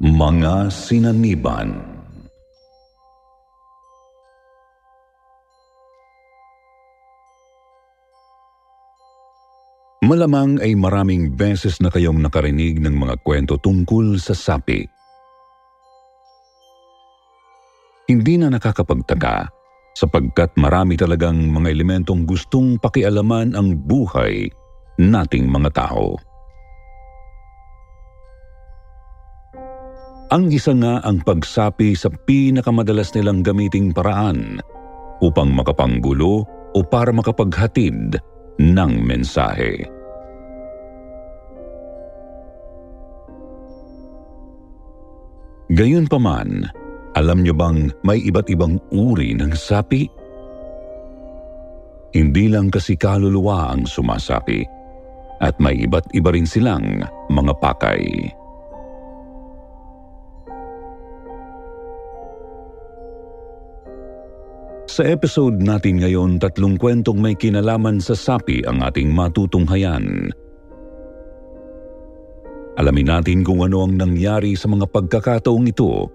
Mga Sinaniban Malamang ay maraming beses na kayong nakarinig ng mga kwento tungkol sa sapi. Hindi na nakakapagtaka sapagkat marami talagang mga elementong gustong pakialaman ang buhay nating mga tao. Ang isa nga ang pagsapi sa pinakamadalas nilang gamiting paraan upang makapanggulo o para makapaghatid ng mensahe. Gayunpaman, alam niyo bang may iba't ibang uri ng sapi? Hindi lang kasi kaluluwa ang sumasapi at may iba't iba rin silang mga pakay. Sa episode natin ngayon, tatlong kwentong may kinalaman sa sapi ang ating matutunghayan. Alamin natin kung ano ang nangyari sa mga pagkakataong ito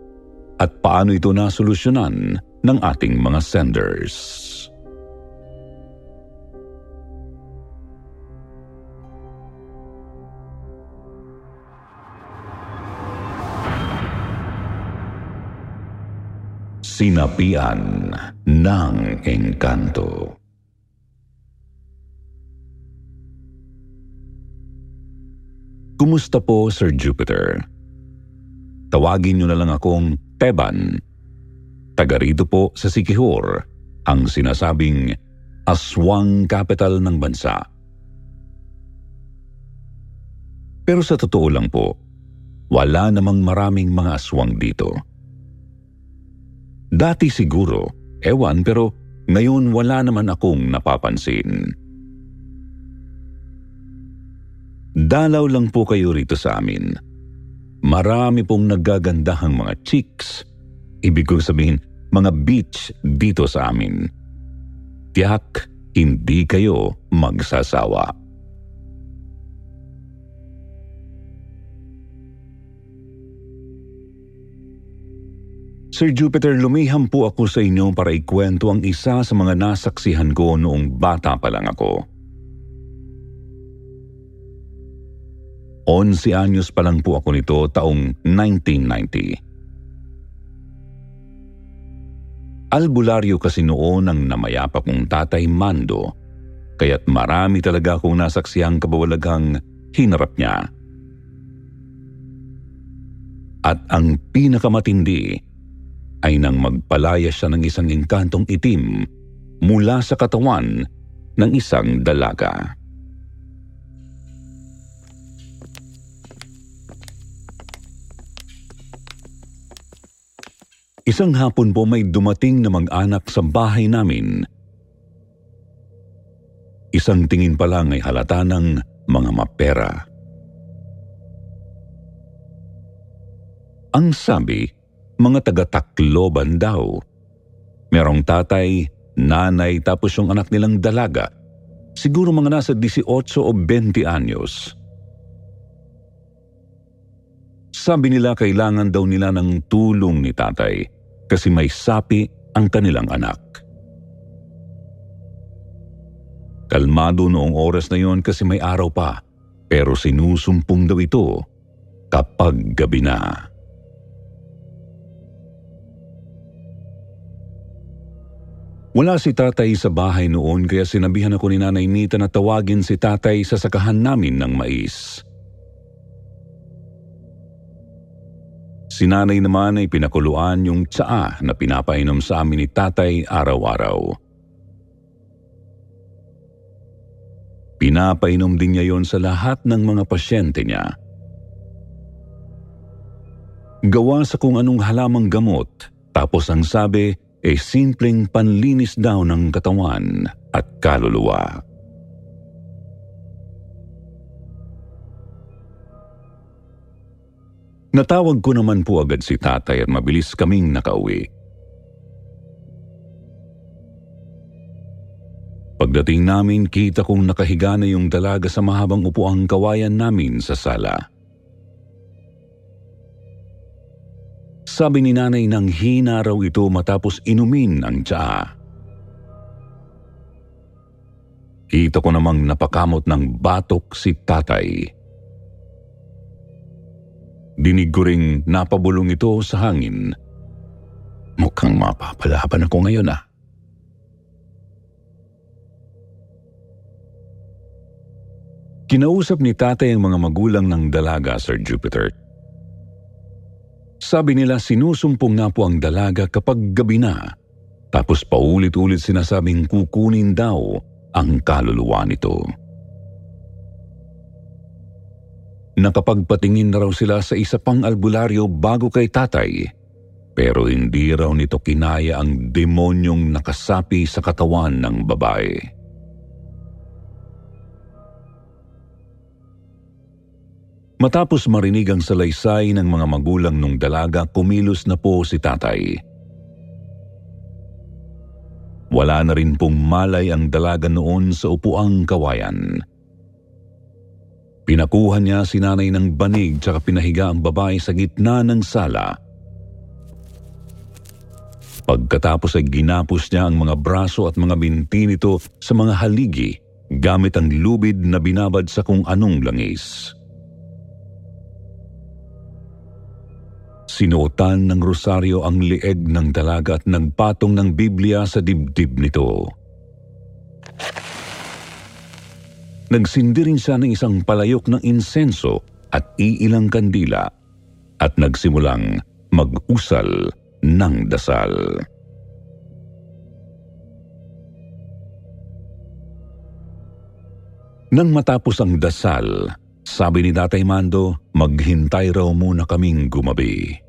at paano ito nasolusyonan ng ating mga senders. Sinapian ng Engkanto Kumusta po, Sir Jupiter? Tawagin niyo na lang akong Teban. Taga rito po sa Sikihor, ang sinasabing aswang capital ng bansa. Pero sa totoo lang po, wala namang maraming mga aswang dito. Dati siguro, ewan pero ngayon wala naman akong napapansin. Dalaw lang po kayo rito sa amin. Marami pong naggagandahang mga chicks. Ibig kong sabihin, mga beach dito sa amin. Tiyak, hindi kayo magsasawa. Sir Jupiter, lumiham po ako sa inyo para ikwento ang isa sa mga nasaksihan ko noong bata pa lang ako. 11 anyos pa lang po ako nito taong 1990. Albularyo kasi noon ang namayapa kong tatay Mando, kaya't marami talaga akong nasaksiyang kabawalagang hinarap niya. At ang pinakamatindi ay nang magpalaya siya ng isang engkantong itim mula sa katawan ng isang dalaga. Isang hapon po may dumating na mag-anak sa bahay namin. Isang tingin pa lang ay halata ng mga mapera. Ang sabi, mga taga-Tacloban daw. Merong tatay, nanay tapos yung anak nilang dalaga. Siguro mga nasa 18 o 20 anyos. Sabi nila kailangan daw nila ng tulong ni tatay kasi may sapi ang kanilang anak. Kalmado noong oras na yon kasi may araw pa pero sinusumpong daw ito kapag gabi na. Wala si tatay sa bahay noon kaya sinabihan ako ni Nanay Nita na tawagin si tatay sa sakahan namin ng mais. Si nanay naman ay pinakuluan yung tsaa na pinapainom sa amin ni tatay araw-araw. Pinapainom din niya yon sa lahat ng mga pasyente niya. Gawa sa kung anong halamang gamot, tapos ang sabi ay simpleng panlinis daw ng katawan at kaluluwa. Natawag ko naman po agad si tatay at mabilis kaming nakauwi. Pagdating namin, kita kong nakahiga na yung dalaga sa mahabang upuang kawayan namin sa sala. Sabi ni nanay nang hina raw ito matapos inumin ang tsaa. Kita ko namang napakamot ng batok si tatay. Dinig ko ring napabulong ito sa hangin. Mukhang mapapalaban ako ngayon ah. Kinausap ni tatay ang mga magulang ng dalaga, Sir Jupiter. Sabi nila sinusumpong nga po ang dalaga kapag gabi na, tapos paulit-ulit sinasabing kukunin daw ang kaluluwa nito. Nakapagpatingin na raw sila sa isa pang albularyo bago kay tatay, pero hindi raw nito kinaya ang demonyong nakasapi sa katawan ng babae. Matapos marinig ang salaysay ng mga magulang nung dalaga, kumilos na po si tatay. Wala na rin pong malay ang dalaga noon sa upuang kawayan. Pinakuha niya si nanay ng banig tsaka pinahiga ang babae sa gitna ng sala. Pagkatapos ay ginapos niya ang mga braso at mga binti nito sa mga haligi gamit ang lubid na binabad sa kung anong langis. Sinuotan ng rosaryo ang lieg ng dalaga at nagpatong ng Biblia sa dibdib nito. Nagsindi rin siya ng isang palayok ng insenso at iilang kandila at nagsimulang mag-usal ng dasal. Nang matapos ang dasal, sabi ni Tatay Mando, maghintay raw muna kaming gumabi.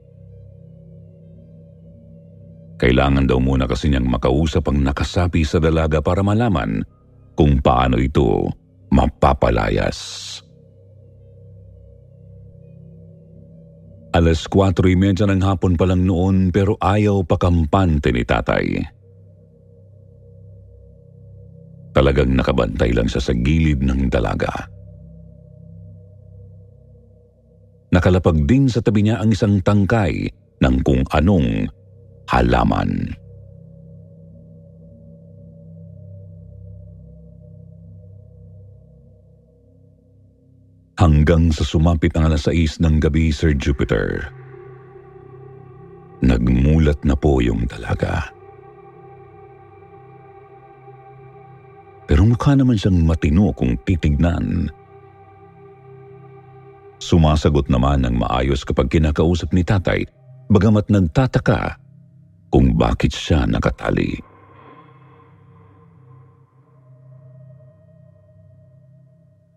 Kailangan daw muna kasi niyang makausap ang nakasapi sa dalaga para malaman kung paano ito mapapalayas. Alas 4.30 ng hapon pa lang noon pero ayaw pakampante ni tatay. Talagang nakabantay lang siya sa gilid ng dalaga. Nakalapag din sa tabi niya ang isang tangkay ng kung anong halaman. hanggang sa sumapit ang alas 6 ng gabi, Sir Jupiter. Nagmulat na po yung dalaga. Pero mukha naman siyang matino kung titignan. Sumasagot naman ng maayos kapag kinakausap ni tatay, bagamat nagtataka kung bakit siya nakatali.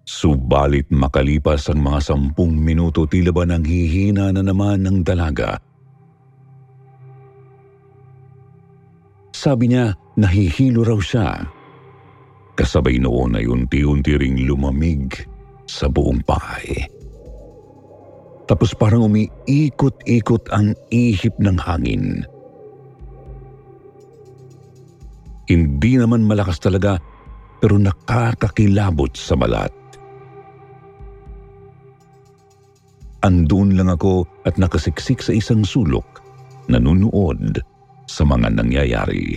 Subalit makalipas ang mga sampung minuto tila ba nang hihina na naman ng dalaga. Sabi niya nahihilo raw siya. Kasabay noon ay unti-unti ring lumamig sa buong bahay. Tapos parang umiikot-ikot ang ihip ng hangin. Hindi naman malakas talaga pero nakakakilabot sa balat. Andun lang ako at nakasiksik sa isang sulok, nanunood sa mga nangyayari.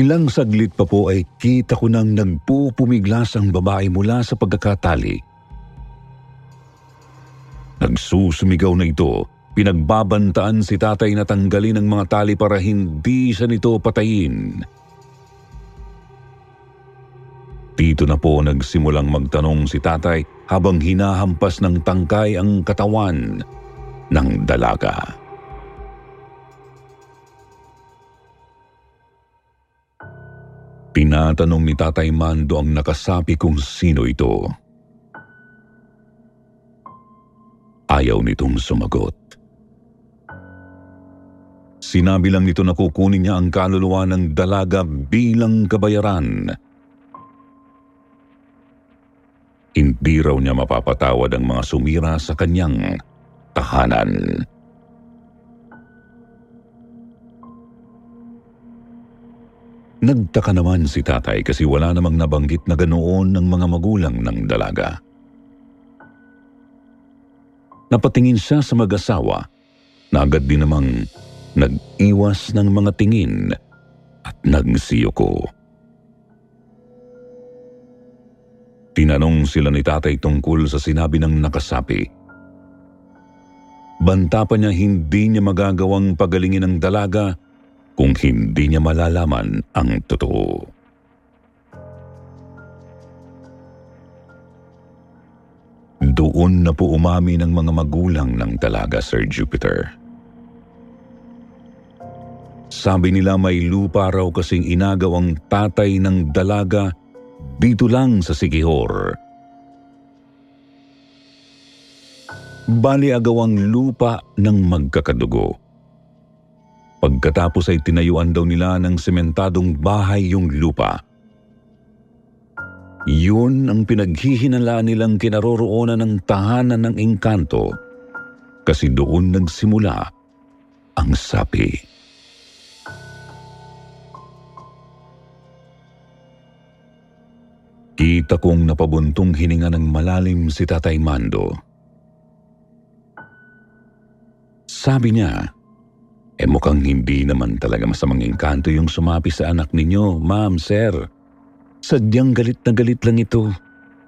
Ilang saglit pa po ay kita ko nang nagpupumiglas ang babae mula sa pagkakatali. Nagsusumigaw na ito, pinagbabantaan si tatay na tanggalin ang mga tali para hindi siya nito patayin. Dito na po nagsimulang magtanong si tatay habang hinahampas ng tangkay ang katawan ng dalaga. Tinatanong ni Tatay Mando ang nakasapi kung sino ito. Ayaw nitong sumagot. Sinabi lang nito na kukunin niya ang kaluluwa ng dalaga bilang kabayaran. Hindi raw niya mapapatawad ang mga sumira sa kanyang tahanan. Nagtaka naman si tatay kasi wala namang nabanggit na ganoon ng mga magulang ng dalaga. Napatingin siya sa mag-asawa na agad din namang nag-iwas ng mga tingin at nagsiyoko. Tinanong sila ni tatay tungkol sa sinabi ng nakasapi. Banta pa niya hindi niya magagawang pagalingin ang dalaga kung hindi niya malalaman ang totoo. Doon na po umami ng mga magulang ng dalaga, Sir Jupiter. Sabi nila may lupa raw kasing inagaw ang tatay ng dalaga dito lang sa Sigihor. Bali agawang lupa ng magkakadugo. Pagkatapos ay tinayuan daw nila ng sementadong bahay yung lupa. Yun ang pinaghihinalaan nilang kinaroroonan ng tahanan ng engkanto kasi doon nagsimula ang sapi. Kita kong napabuntong hininga ng malalim si Tatay Mando. Sabi niya, eh mukhang hindi naman talaga masamang engkanto yung sumapi sa anak ninyo, ma'am, sir. Sadyang galit na galit lang ito.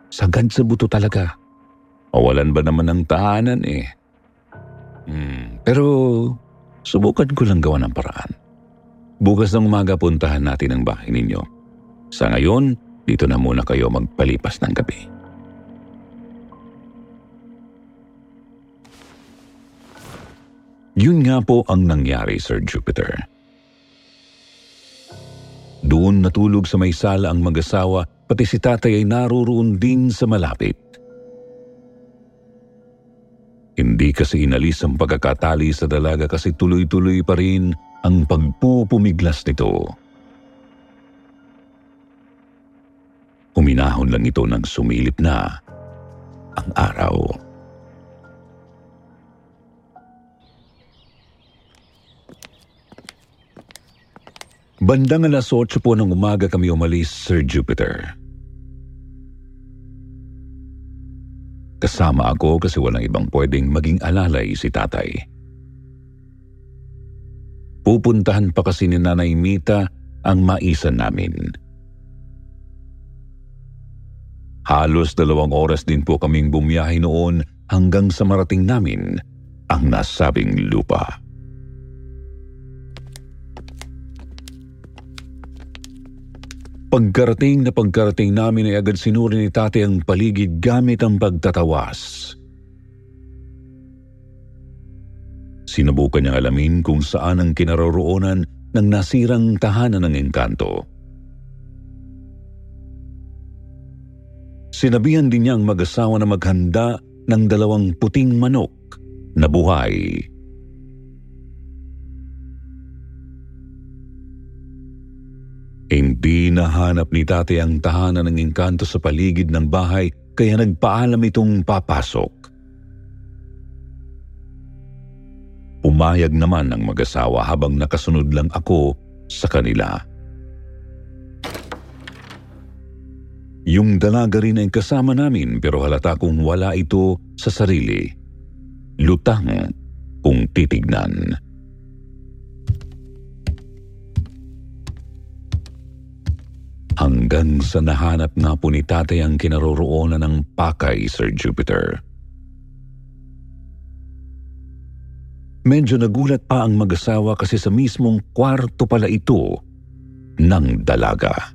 Sagad sa buto talaga. Mawalan ba naman ng tahanan eh. Hmm, pero subukan ko lang gawa ng paraan. Bukas ng umaga puntahan natin ang bahay ninyo. Sa ngayon, dito na muna kayo magpalipas ng gabi. Yun nga po ang nangyari, Sir Jupiter. Doon natulog sa may sala ang mag-asawa, pati si tatay ay naroon din sa malapit. Hindi kasi inalis ang pagkakatali sa dalaga kasi tuloy-tuloy pa rin ang pagpupumiglas nito. Huminahon lang ito nang sumilip na ang araw. Bandang alas 8 po ng umaga kami umalis, Sir Jupiter. Kasama ako kasi walang ibang pwedeng maging alalay si tatay. Pupuntahan pa kasi ni Nanay Mita ang maisan namin. Halos dalawang oras din po kaming bumiyahe noon hanggang sa marating namin ang nasabing lupa. Pagkarating na pagkarating namin ay agad sinuri ni tate ang paligid gamit ang pagtatawas. Sinubukan niyang alamin kung saan ang kinaroroonan ng nasirang tahanan ng engkanto. Sinabihan din niya ang mag-asawa na maghanda ng dalawang puting manok na buhay. Hindi nahanap ni tate ang tahanan ng engkanto sa paligid ng bahay kaya nagpaalam itong papasok. Umayag naman ang mag-asawa habang nakasunod lang ako sa kanila. Yung dalaga rin ay kasama namin pero halata kung wala ito sa sarili. Lutang kung titignan. hanggang sa nahanap nga po ni tatay ang kinaroroonan ng pakay, Sir Jupiter. Medyo nagulat pa ang mag-asawa kasi sa mismong kwarto pala ito ng dalaga.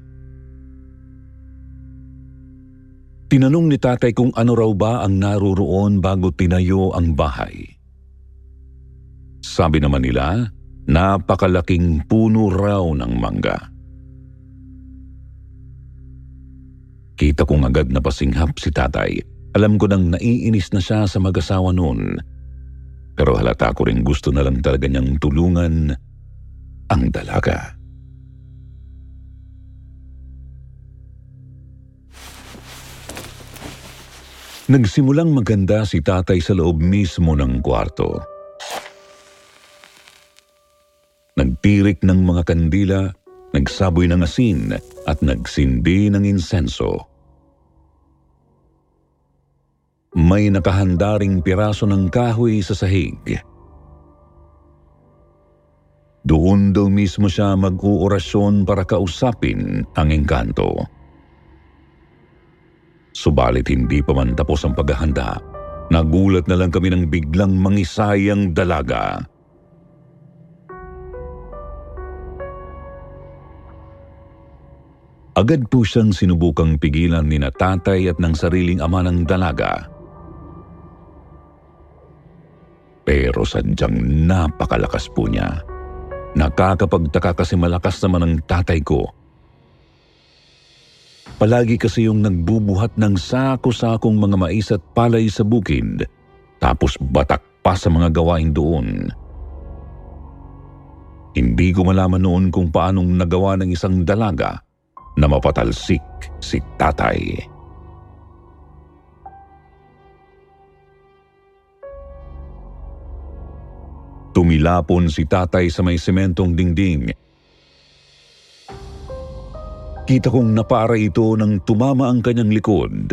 Tinanong ni tatay kung ano raw ba ang naruroon bago tinayo ang bahay. Sabi naman nila, napakalaking puno raw ng mangga. Kita kong agad na pasinghap si tatay. Alam ko nang naiinis na siya sa mag-asawa noon. Pero halata ko rin gusto na lang talaga niyang tulungan ang dalaga. Nagsimulang maganda si tatay sa loob mismo ng kwarto. Nagtirik ng mga kandila, nagsaboy ng asin at nagsindi ng insenso. May nakahanda ring piraso ng kahoy sa sahig. Doon daw mismo siya mag-uorasyon para kausapin ang engkanto. Subalit hindi pa man tapos ang paghahanda. Nagulat na lang kami ng biglang mangisayang dalaga. Agad po siyang sinubukang pigilan ni na tatay at ng sariling ama ng dalaga. Pero sadyang napakalakas po niya. Nakakapagtaka kasi malakas naman ang tatay ko Palagi kasi yung nagbubuhat ng sako-sakong mga mais at palay sa bukid, tapos batak pa sa mga gawain doon. Hindi ko malaman noon kung paanong nagawa ng isang dalaga na mapatalsik si tatay. Tumilapon si tatay sa may sementong dingding Kita kong napara ito nang tumama ang kanyang likod.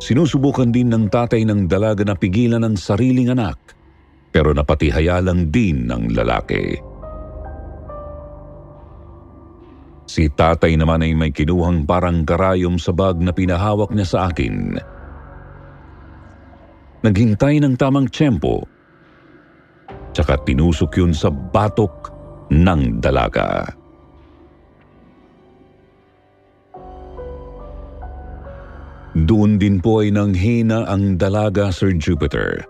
Sinusubukan din ng tatay ng dalaga na pigilan ang sariling anak, pero napatihaya lang din ng lalaki. Si tatay naman ay may kinuhang parang karayom sa bag na pinahawak niya sa akin. Naghintay ng tamang tiyempo, tsaka tinusok yun sa batok ng dalaga. Doon din po ay nanghina ang dalaga Sir Jupiter.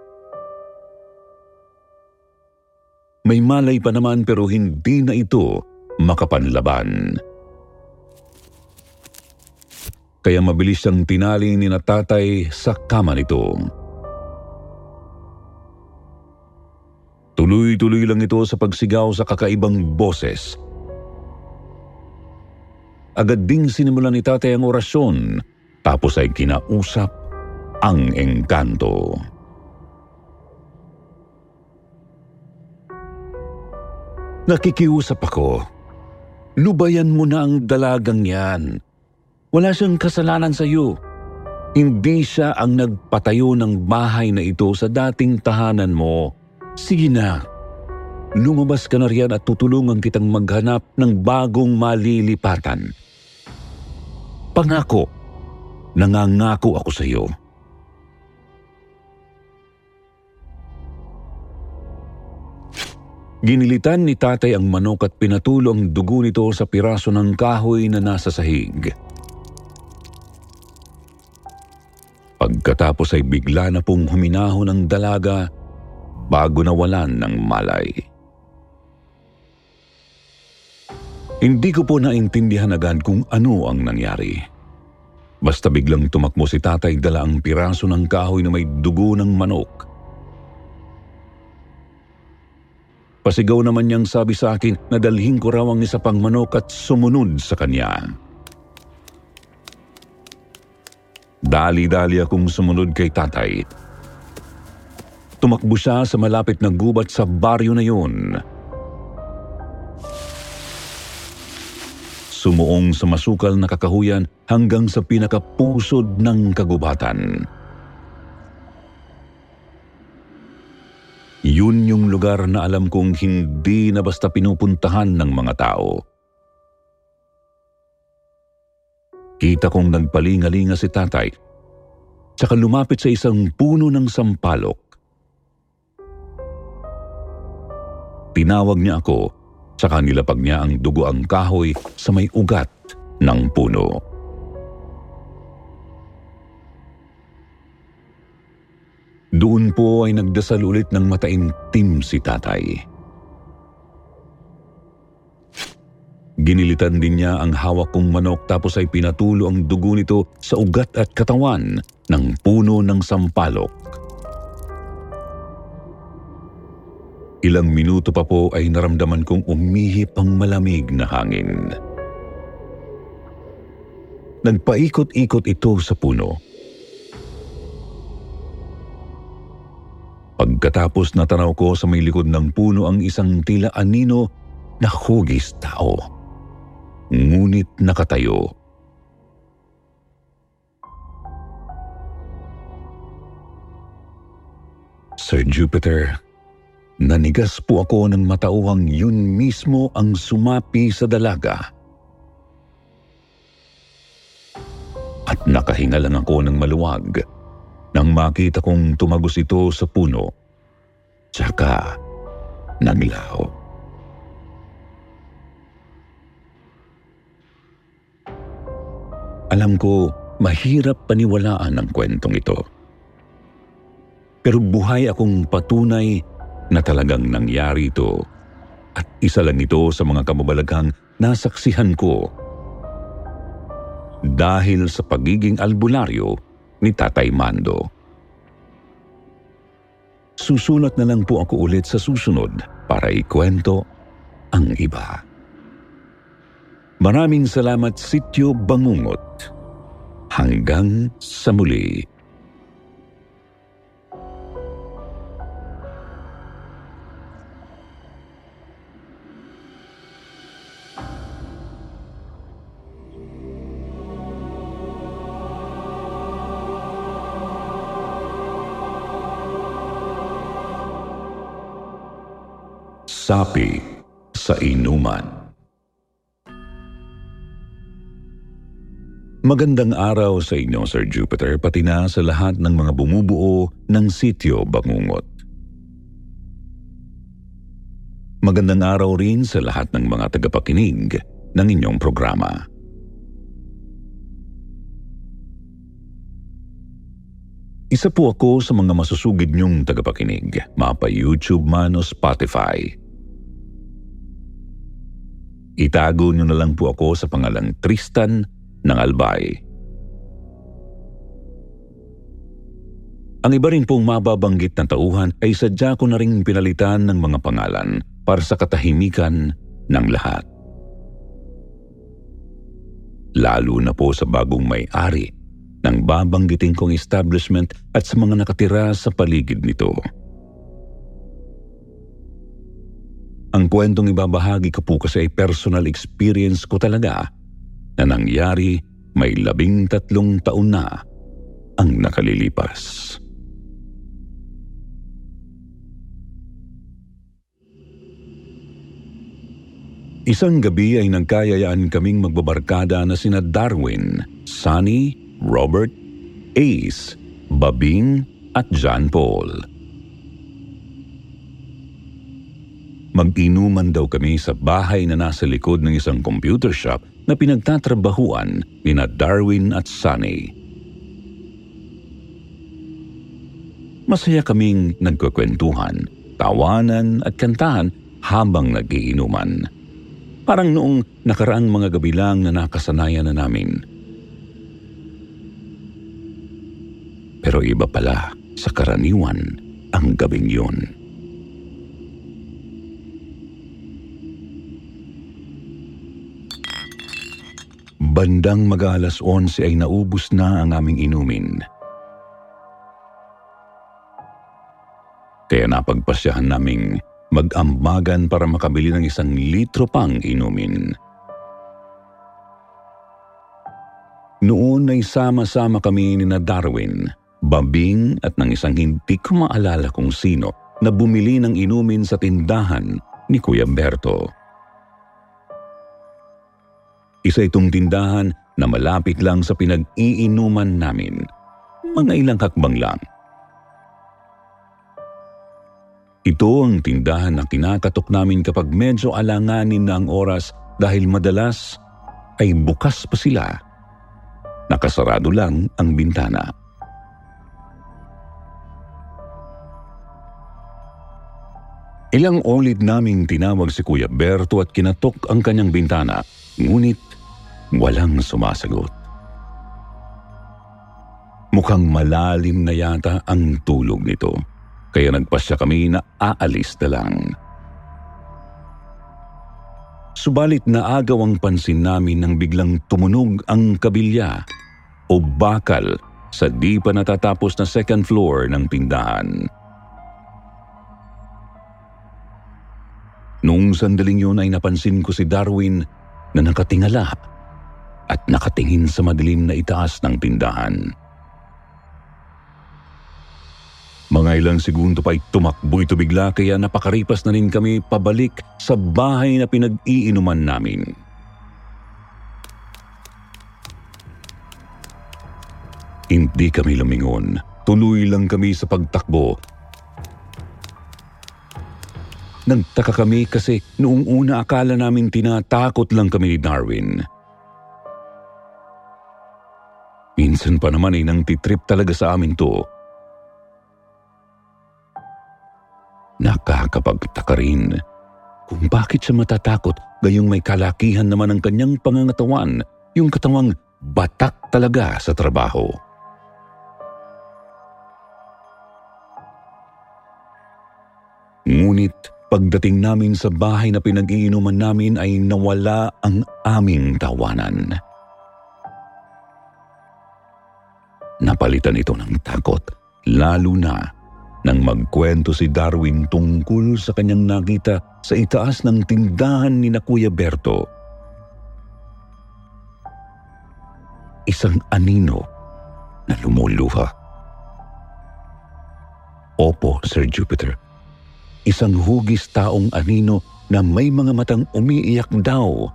May malay pa naman pero hindi na ito makapanlaban. Kaya mabilis siyang tinali ni natatay sa kama nito. Tuloy-tuloy lang ito sa pagsigaw sa kakaibang boses. Agad ding sinimulan ni tatay ang orasyon tapos ay kinausap ang engkanto. Nakikiusap ako. Lubayan mo na ang dalagang yan. Wala siyang kasalanan sa iyo. Hindi siya ang nagpatayo ng bahay na ito sa dating tahanan mo Sige na. Lumabas ka na riyan at tutulungan kitang maghanap ng bagong malilipatan. Pangako, nangangako ako sa iyo. Ginilitan ni tatay ang manok at pinatulo ang dugo nito sa piraso ng kahoy na nasa sahig. Pagkatapos ay bigla na pong huminahon ang dalaga bago nawalan ng malay. Hindi ko po naintindihan agad kung ano ang nangyari. Basta biglang tumakbo si tatay dala ang piraso ng kahoy na may dugo ng manok. Pasigaw naman niyang sabi sa akin na dalhin ko raw ang isa pang manok at sumunod sa kanya. Dali-dali akong sumunod kay tatay Tumakbo siya sa malapit na gubat sa baryo na yun. Sumuong sa masukal na kakahuyan hanggang sa pinakapusod ng kagubatan. Yun yung lugar na alam kong hindi na basta pinupuntahan ng mga tao. Kita kong nagpalingalinga si tatay, tsaka lumapit sa isang puno ng sampalok. Tinawag niya ako, saka nilapag niya ang dugo ang kahoy sa may ugat ng puno. Doon po ay nagdasal ulit ng mataimtim si tatay. Ginilitan din niya ang hawak kong manok tapos ay pinatulo ang dugo nito sa ugat at katawan ng puno ng sampalok. Ilang minuto pa po ay naramdaman kong umihip ang malamig na hangin. Nagpaikot-ikot ito sa puno. Pagkatapos natanaw ko sa may likod ng puno ang isang tila anino na hugis tao ngunit nakatayo. Sir Jupiter, nanigas po ako ng matauhang yun mismo ang sumapi sa dalaga. At nakahinga lang ako ng maluwag nang makita kong tumagos ito sa puno. Tsaka naglaho. Alam ko, mahirap paniwalaan ang kwentong ito. Pero buhay akong patunay na talagang nangyari ito at isa lang ito sa mga kamabalaghang nasaksihan ko dahil sa pagiging albularyo ni Tatay Mando. Susulat na lang po ako ulit sa susunod para ikwento ang iba. Maraming salamat Sityo Bangungot. Hanggang sa muli. Sapi sa inuman. Magandang araw sa inyo, Sir Jupiter, pati na sa lahat ng mga bumubuo ng sityo Bangungot. Magandang araw rin sa lahat ng mga tagapakinig ng inyong programa. Isa po ako sa mga masusugid niyong tagapakinig, mapa YouTube man o Spotify. Itago niyo na lang po ako sa pangalang Tristan ng Albay. Ang iba rin pong mababanggit na tauhan ay sadya ko na rin pinalitan ng mga pangalan para sa katahimikan ng lahat. Lalo na po sa bagong may-ari ng babanggitin kong establishment at sa mga nakatira sa paligid nito. Ang kwentong ibabahagi ko po kasi ay personal experience ko talaga na nangyari may labing tatlong taon na ang nakalilipas. Isang gabi ay nagkayayaan kaming magbabarkada na sina Darwin, Sunny, Robert, Ace, Babing at John Paul. Mag-inuman daw kami sa bahay na nasa likod ng isang computer shop na pinagtatrabahuan ni na Darwin at Sunny. Masaya kaming nagkukwentuhan, tawanan at kantahan habang nagiinuman. Parang noong nakaraang mga gabi lang na nakasanayan na namin. Pero iba pala sa karaniwan ang gabing yun. Bandang mag-alas 11 ay naubos na ang aming inumin. Kaya napagpasyahan naming mag-ambagan para makabili ng isang litro pang inumin. Noon ay sama-sama kami ni na Darwin, Babing at ng isang hindi ko maalala kung sino na bumili ng inumin sa tindahan ni Kuya Berto. Isa itong tindahan na malapit lang sa pinag-iinuman namin. Mga ilang hakbang lang. Ito ang tindahan na kinakatok namin kapag medyo alanganin na ang oras dahil madalas ay bukas pa sila. Nakasarado lang ang bintana. Ilang ulit naming tinawag si Kuya Berto at kinatok ang kanyang bintana, ngunit walang sumasagot. Mukhang malalim na yata ang tulog nito, kaya nagpasya kami na aalis na lang. Subalit naagaw ang pansin namin nang biglang tumunog ang kabilya o bakal sa di pa natatapos na second floor ng tindahan. Noong sandaling yun ay napansin ko si Darwin na nakatingala at nakatingin sa madilim na itaas ng tindahan. Mga ilang segundo pa ay tumakbo ito bigla kaya napakaripas na rin kami pabalik sa bahay na pinag-iinuman namin. Hindi kami lumingon. Tuloy lang kami sa pagtakbo Nagtaka kami kasi noong una akala namin tinatakot lang kami ni Darwin. Minsan pa naman ay nang titrip talaga sa amin to. Nakakapagtaka rin kung bakit siya matatakot gayong may kalakihan naman ang kanyang pangangatawan, yung katawang batak talaga sa trabaho. Ngunit Pagdating namin sa bahay na pinag-iinuman namin ay nawala ang aming tawanan. Napalitan ito ng takot, lalo na nang magkwento si Darwin tungkol sa kanyang nakita sa itaas ng tindahan ni na Kuya Berto. Isang anino na lumuluha. Opo, Sir Jupiter isang hugis taong anino na may mga matang umiiyak daw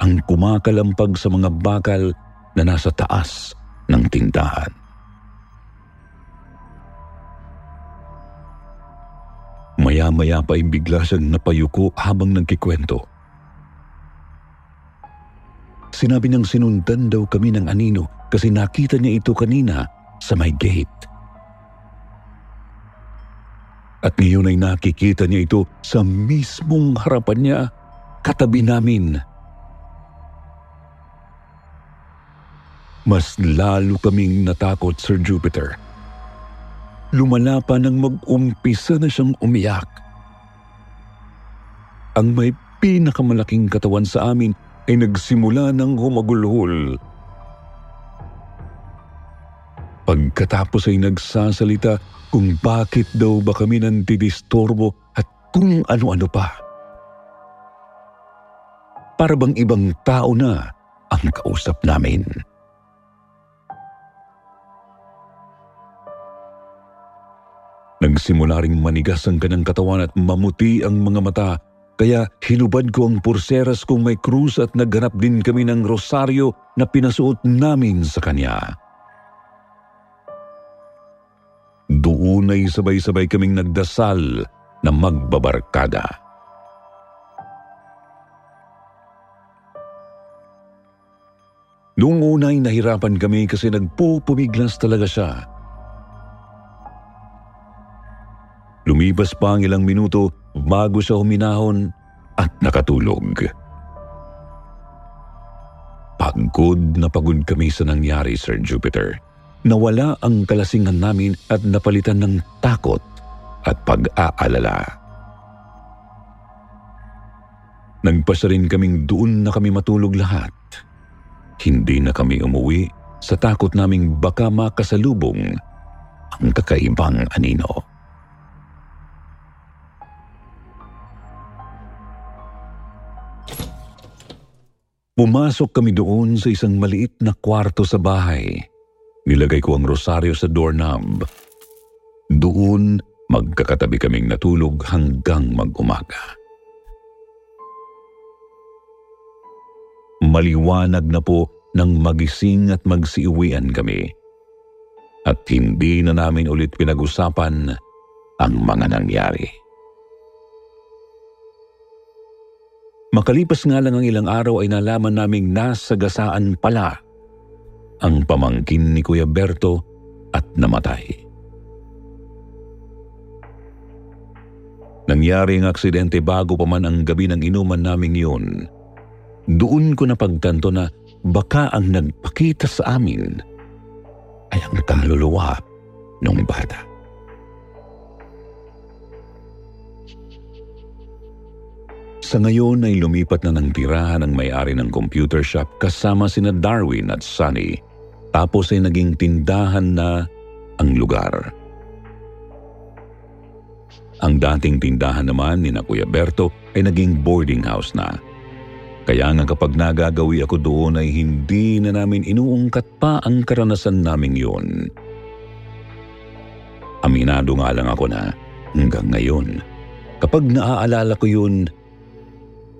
ang kumakalampag sa mga bakal na nasa taas ng tindahan. Maya-maya pa ay bigla siyang napayuko habang nagkikwento. Sinabi niyang sinundan daw kami ng anino kasi nakita niya ito kanina sa may gate. At ngayon ay nakikita niya ito sa mismong harapan niya, katabi namin. Mas lalo kaming natakot, Sir Jupiter. Lumala pa nang mag-umpisa na siyang umiyak. Ang may pinakamalaking katawan sa amin ay nagsimula ng humagulhol. Pagkatapos ay nagsasalita kung bakit daw ba kami nandidistorbo at kung ano-ano pa. Para bang ibang tao na ang kausap namin. Nagsimula ring manigas ang kanyang katawan at mamuti ang mga mata kaya hinubad ko ang purseras kung may krus at naghanap din kami ng rosaryo na pinasuot namin sa kanya. Doon ay sabay-sabay kaming nagdasal na magbabarkada. Noong una ay nahirapan kami kasi nagpupumiglas talaga siya. Lumipas pa ang ilang minuto bago siya huminahon at nakatulog. Pagod na pagod kami sa nangyari, Sir Jupiter nawala ang kalasingan namin at napalitan ng takot at pag-aalala. Nagpasa rin kaming doon na kami matulog lahat. Hindi na kami umuwi sa takot naming baka makasalubong ang kakaibang anino. Pumasok kami doon sa isang maliit na kwarto sa bahay Nilagay ko ang rosaryo sa doorknob. Doon, magkakatabi kaming natulog hanggang mag-umaga. Maliwanag na po nang magising at magsiuwian kami. At hindi na namin ulit pinag-usapan ang mga nangyari. Makalipas nga lang ang ilang araw ay nalaman naming nasa gasaan pala ang pamangkin ni Kuya Berto at namatay. Nangyari ang aksidente bago pa man ang gabi ng inuman naming yun. Doon ko napagtanto na baka ang nagpakita sa amin ay ang kaluluwa ng bata. Sa ngayon ay lumipat na ng tirahan ang may-ari ng computer shop kasama sina Darwin at Sunny. Tapos ay naging tindahan na ang lugar. Ang dating tindahan naman ni na Kuya Berto ay naging boarding house na. Kaya nga kapag nagagawi ako doon ay hindi na namin inuungkat pa ang karanasan naming yun. Aminado nga lang ako na hanggang ngayon, kapag naaalala ko yun,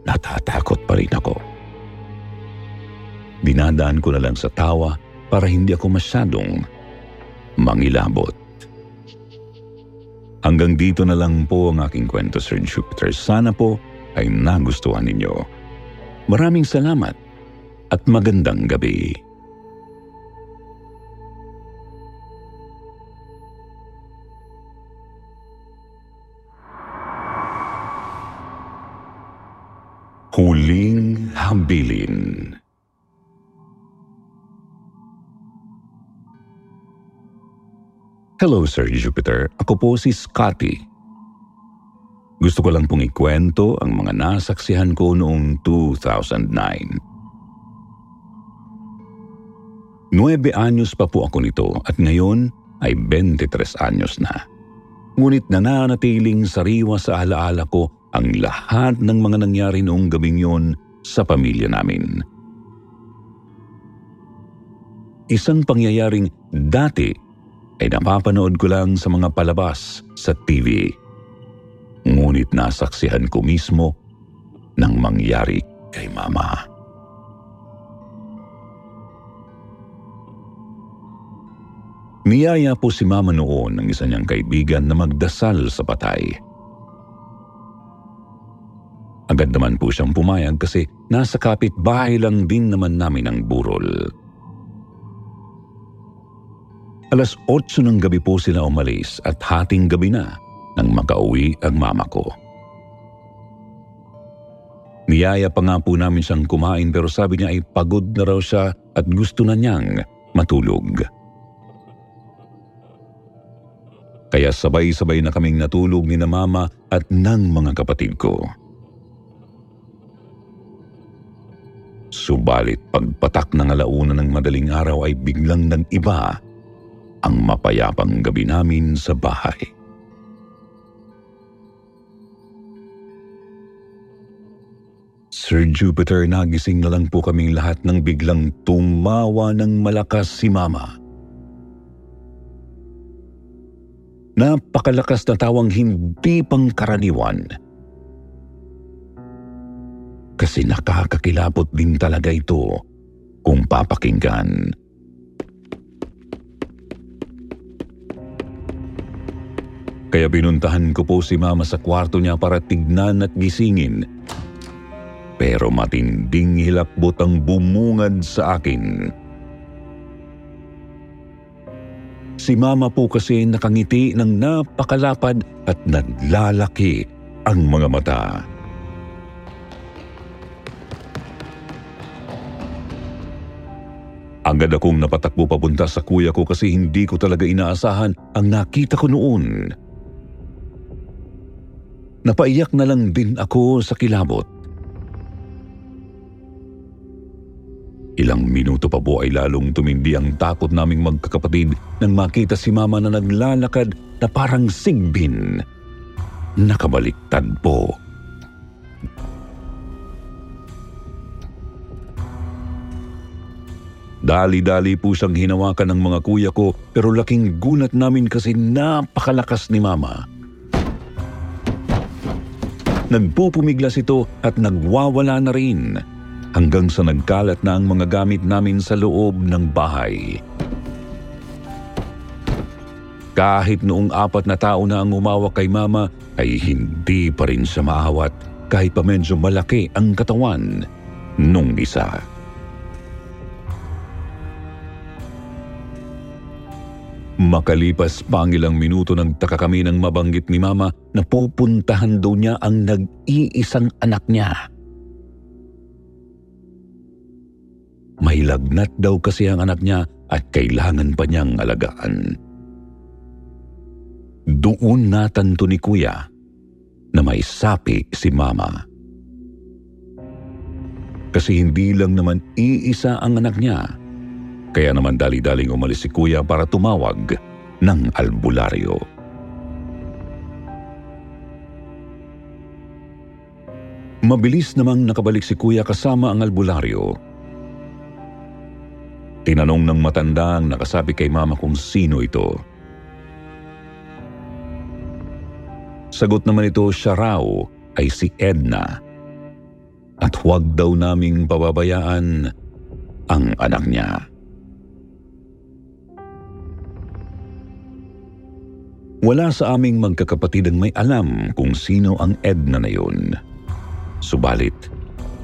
natatakot pa rin ako. Dinadaan ko na lang sa tawa para hindi ako masyadong mangilabot. Hanggang dito na lang po ang aking kwento, Sir Jupiter. Sana po ay nagustuhan ninyo. Maraming salamat at magandang gabi. Huling Habilin Hello Sir Jupiter, ako po si Scotty. Gusto ko lang pong ikwento ang mga nasaksihan ko noong 2009. Nuebe anyos pa po ako nito at ngayon ay 23 anyos na. Ngunit nananatiling sariwa sa alaala ko ang lahat ng mga nangyari noong gabing yon sa pamilya namin. Isang pangyayaring dati ay napapanood ko lang sa mga palabas sa TV. Ngunit nasaksihan ko mismo nang mangyari kay Mama. Niyaya po si Mama noon ng isa niyang kaibigan na magdasal sa patay. Agad naman po siyang pumayag kasi nasa kapit-bahay lang din naman namin ang burol. Alas 8 ng gabi po sila umalis at hating gabi na nang makauwi ang mama ko. Niyaya pa nga po namin siyang kumain pero sabi niya ay pagod na raw siya at gusto na niyang matulog. Kaya sabay-sabay na kaming natulog ni na mama at ng mga kapatid ko. Subalit pagpatak ng alauna ng madaling araw ay biglang nag-iba ang mapayapang gabi namin sa bahay. Sir Jupiter, nagising na lang po kaming lahat nang biglang tumawa ng malakas si Mama. Napakalakas na tawang hindi pangkaraniwan. karaniwan kasi nakakakilabot din talaga ito kung papakinggan. Kaya binuntahan ko po si mama sa kwarto niya para tignan at gisingin. Pero matinding hilakbot ang bumungad sa akin. Si mama po kasi nakangiti ng napakalapad at naglalaki ang mga mata. Agad akong napatakbo papunta sa kuya ko kasi hindi ko talaga inaasahan ang nakita ko noon. Napaiyak na lang din ako sa kilabot. Ilang minuto pa po ay lalong tumindi ang takot naming magkakapatid nang makita si mama na naglalakad na parang sigbin. Nakabaliktad po. Dali-dali po siyang hinawakan ng mga kuya ko pero laking gulat namin kasi napakalakas ni mama. Nagpupumiglas ito at nagwawala na rin hanggang sa nagkalat na ang mga gamit namin sa loob ng bahay. Kahit noong apat na tao na ang umawak kay mama ay hindi pa rin siya maawat kahit pa medyo malaki ang katawan nung isa. Makalipas pa ang ilang minuto nagtaka kami nang mabanggit ni Mama na pupuntahan daw niya ang nag-iisang anak niya. May lagnat daw kasi ang anak niya at kailangan pa niyang alagaan. Doon natanto ni Kuya na may sapi si Mama. Kasi hindi lang naman iisa ang anak niya kaya naman dali-daling umalis si kuya para tumawag ng albularyo. Mabilis namang nakabalik si kuya kasama ang albularyo. Tinanong ng matanda ang nakasabi kay mama kung sino ito. Sagot naman ito siya raw ay si Edna. At huwag daw naming pababayaan ang anak niya. Wala sa aming magkakapatid ang may alam kung sino ang Edna na yun. Subalit,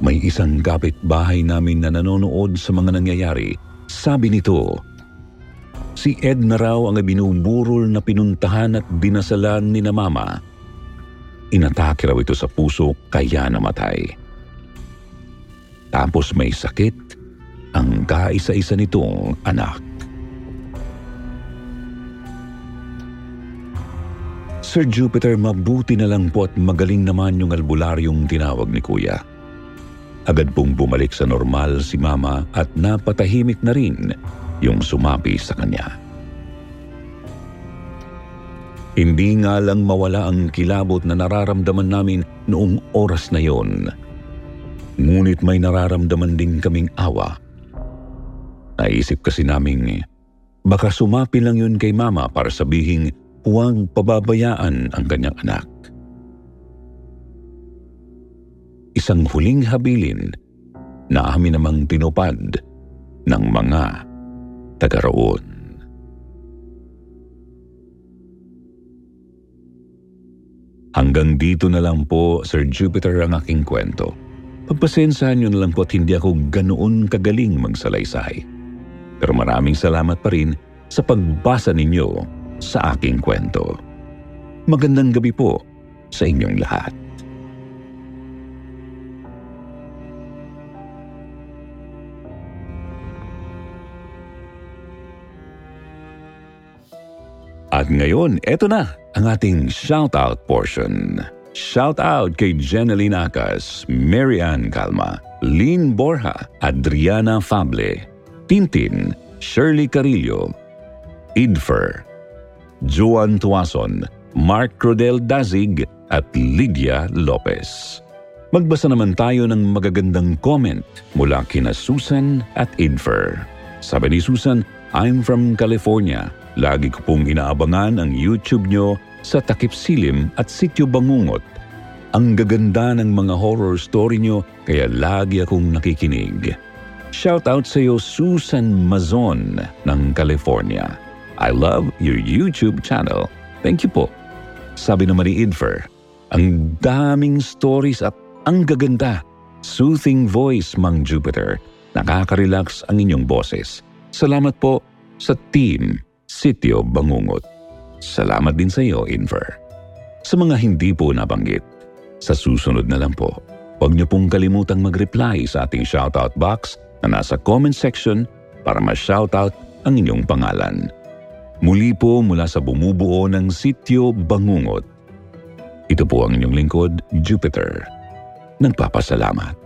may isang kapitbahay namin na nanonood sa mga nangyayari. Sabi nito, si Edna raw ang binuburol na pinuntahan at dinasalan ni na mama. Inatake raw ito sa puso kaya namatay. Tapos may sakit ang kaisa-isa nitong anak. Sir Jupiter, mabuti na lang po at magaling naman yung albularyong tinawag ni Kuya. Agad pong bumalik sa normal si Mama at napatahimik na rin yung sumapi sa kanya. Hindi nga lang mawala ang kilabot na nararamdaman namin noong oras na yon. Ngunit may nararamdaman din kaming awa. Naisip kasi naming baka sumapi lang yun kay mama para sabihing huwag pababayaan ang kanyang anak. Isang huling habilin na amin namang tinupad ng mga taga roon. Hanggang dito na lang po, Sir Jupiter, ang aking kwento. Pagpasensahan nyo na lang po at hindi ako ganoon kagaling magsalaysay. Pero maraming salamat pa rin sa pagbasa ninyo sa aking kwento. Magandang gabi po sa inyong lahat. At ngayon, eto na ang ating shoutout portion. Shoutout kay Jeneline Acas, Marianne Calma, Lynn Borja, Adriana Fable, Tintin, Shirley Carillo, Idfer, Juan Tuason, Mark Crodel Dazig at Lydia Lopez. Magbasa naman tayo ng magagandang comment mula kina Susan at Infer. Sabi ni Susan, I'm from California. Lagi ko pong inaabangan ang YouTube nyo sa Takip Silim at Sityo Bangungot. Ang gaganda ng mga horror story nyo kaya lagi akong nakikinig. Shout out sa iyo Susan Mazon ng California. I love your YouTube channel. Thank you po. Sabi naman ni Infer, ang daming stories at ang gaganda. Soothing voice, Mang Jupiter. Nakaka-relax ang inyong boses. Salamat po sa team Sityo Bangungot. Salamat din sa iyo, Infer. Sa mga hindi po nabanggit, sa susunod na lang po, huwag niyo pong kalimutang mag-reply sa ating shoutout box na nasa comment section para ma-shoutout ang inyong pangalan. Muli po mula sa bumubuo ng Sityo Bangungot. Ito po ang inyong lingkod, Jupiter. Nagpapasalamat.